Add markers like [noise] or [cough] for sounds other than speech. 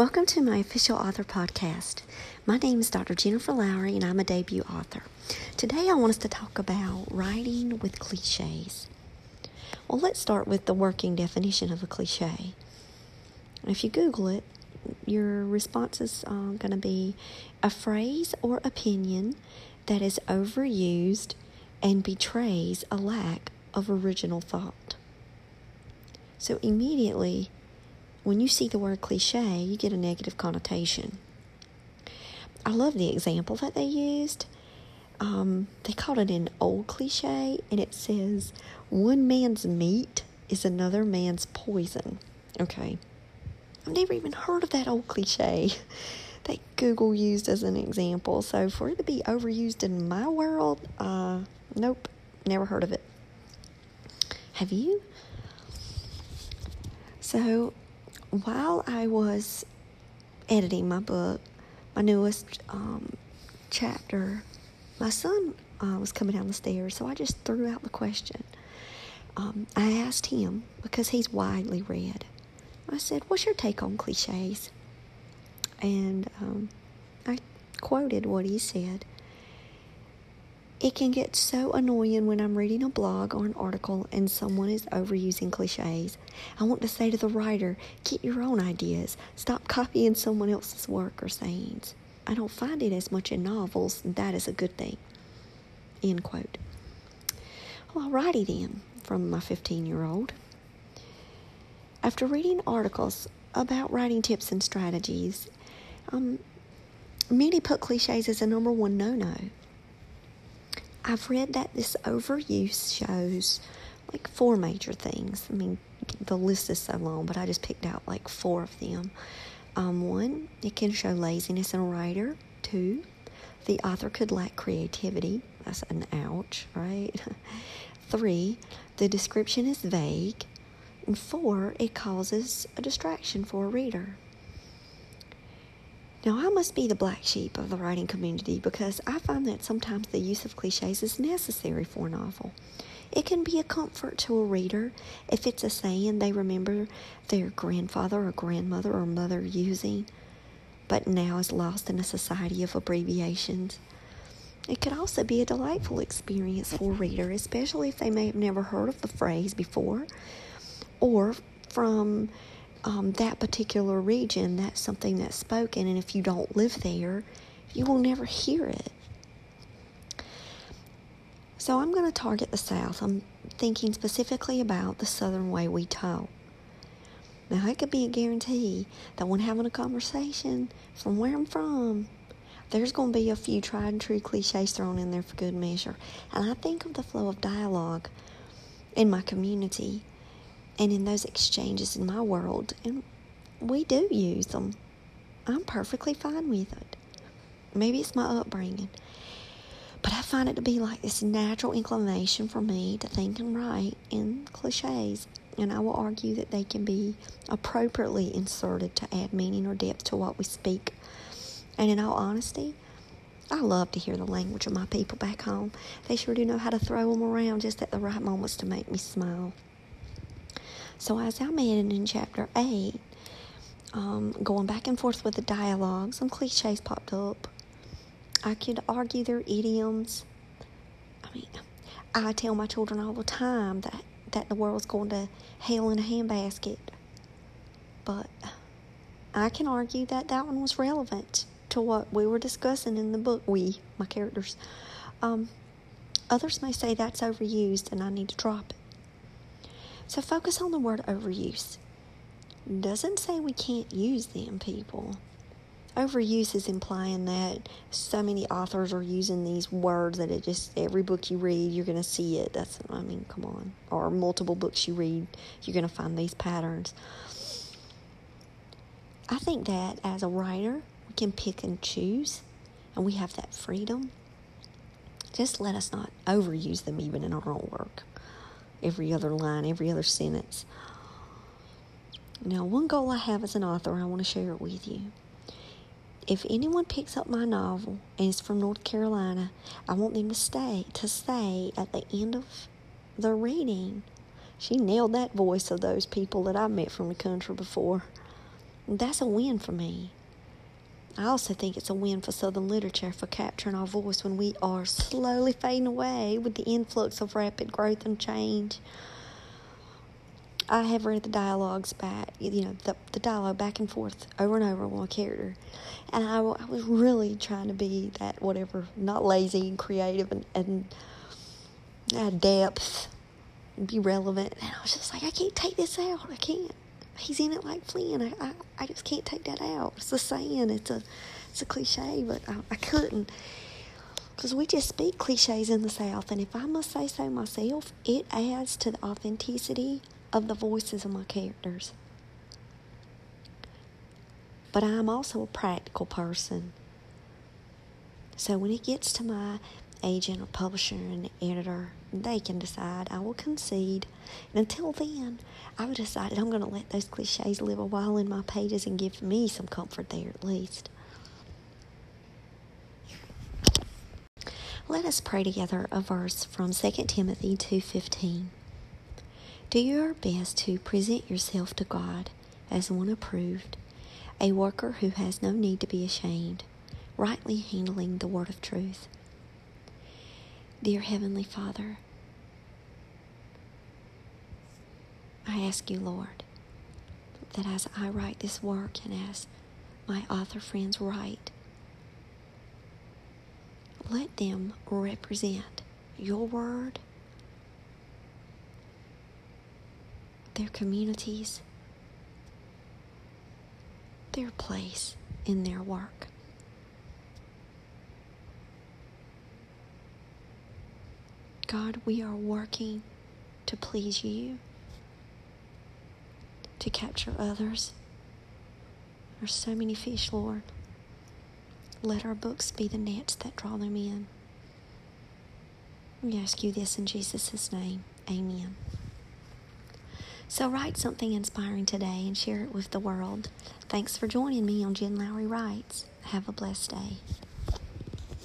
Welcome to my official author podcast. My name is Dr. Jennifer Lowry, and I'm a debut author. Today, I want us to talk about writing with cliches. Well, let's start with the working definition of a cliche. If you Google it, your response is uh, going to be a phrase or opinion that is overused and betrays a lack of original thought. So, immediately, when you see the word cliche, you get a negative connotation. I love the example that they used. Um, they called it an old cliche, and it says, One man's meat is another man's poison. Okay. I've never even heard of that old cliche [laughs] that Google used as an example. So for it to be overused in my world, uh, nope, never heard of it. Have you? So while I was editing my book, my newest um, chapter, my son uh, was coming down the stairs, so I just threw out the question. Um, I asked him because he's widely read. I said, "What's your take on cliches?" And um, I quoted what he said. It can get so annoying when I'm reading a blog or an article and someone is overusing cliches. I want to say to the writer, get your own ideas. Stop copying someone else's work or sayings. I don't find it as much in novels, and that is a good thing. End quote. Well, righty then from my 15 year old. After reading articles about writing tips and strategies, um, many put cliches as a number one no no. I've read that this overuse shows like four major things. I mean, the list is so long, but I just picked out like four of them. Um, one, it can show laziness in a writer. Two, the author could lack creativity. That's an ouch, right? [laughs] Three, the description is vague. And four, it causes a distraction for a reader. Now, I must be the black sheep of the writing community because I find that sometimes the use of cliches is necessary for a novel. It can be a comfort to a reader if it's a saying they remember their grandfather or grandmother or mother using, but now is lost in a society of abbreviations. It could also be a delightful experience for a reader, especially if they may have never heard of the phrase before or from um, that particular region, that's something that's spoken, and if you don't live there, you will never hear it. So I'm going to target the South. I'm thinking specifically about the Southern way we talk. Now, it could be a guarantee that when having a conversation from where I'm from, there's going to be a few tried and true cliches thrown in there for good measure. And I think of the flow of dialogue in my community and in those exchanges in my world, and we do use them. I'm perfectly fine with it. Maybe it's my upbringing, but I find it to be like this natural inclination for me to think and write in cliches, and I will argue that they can be appropriately inserted to add meaning or depth to what we speak. And in all honesty, I love to hear the language of my people back home. They sure do know how to throw them around just at the right moments to make me smile. So, as I mentioned in chapter 8, um, going back and forth with the dialogue, some cliches popped up. I could argue their idioms. I mean, I tell my children all the time that, that the world's going to hell in a handbasket. But I can argue that that one was relevant to what we were discussing in the book. We, my characters. Um, others may say that's overused and I need to drop it. So focus on the word overuse. Doesn't say we can't use them, people. Overuse is implying that so many authors are using these words that it just every book you read you're going to see it. That's I mean, come on. Or multiple books you read, you're going to find these patterns. I think that as a writer, we can pick and choose and we have that freedom. Just let us not overuse them even in our own work every other line, every other sentence. Now, one goal I have as an author, I want to share it with you. If anyone picks up my novel and is from North Carolina, I want them to stay to say at the end of the reading, she nailed that voice of those people that I met from the country before. That's a win for me. I also think it's a win for Southern literature for capturing our voice when we are slowly fading away with the influx of rapid growth and change. I have read the dialogues back, you know, the, the dialogue back and forth over and over on a character. And I, I was really trying to be that, whatever, not lazy and creative and, and add depth be relevant. And I was just like, I can't take this out. I can't. He's in it like Flynn. I, I, I just can't take that out. It's a saying. It's a, it's a cliche, but I, I couldn't. Because we just speak cliches in the South. And if I must say so myself, it adds to the authenticity of the voices of my characters. But I'm also a practical person. So when it gets to my agent or publisher and editor, they can decide. I will concede. And until then, I've decided I'm going to let those cliches live a while in my pages and give me some comfort there at least. Let us pray together a verse from 2 Timothy 2:15. Do your best to present yourself to God as one approved, a worker who has no need to be ashamed, rightly handling the word of truth. Dear Heavenly Father, I ask you, Lord, that as I write this work and as my author friends write, let them represent your word their communities, their place in their work. God, we are working to please you, to capture others. There's so many fish, Lord. Let our books be the nets that draw them in. We ask you this in Jesus' name. Amen. So write something inspiring today and share it with the world. Thanks for joining me on Jen Lowry Writes. Have a blessed day.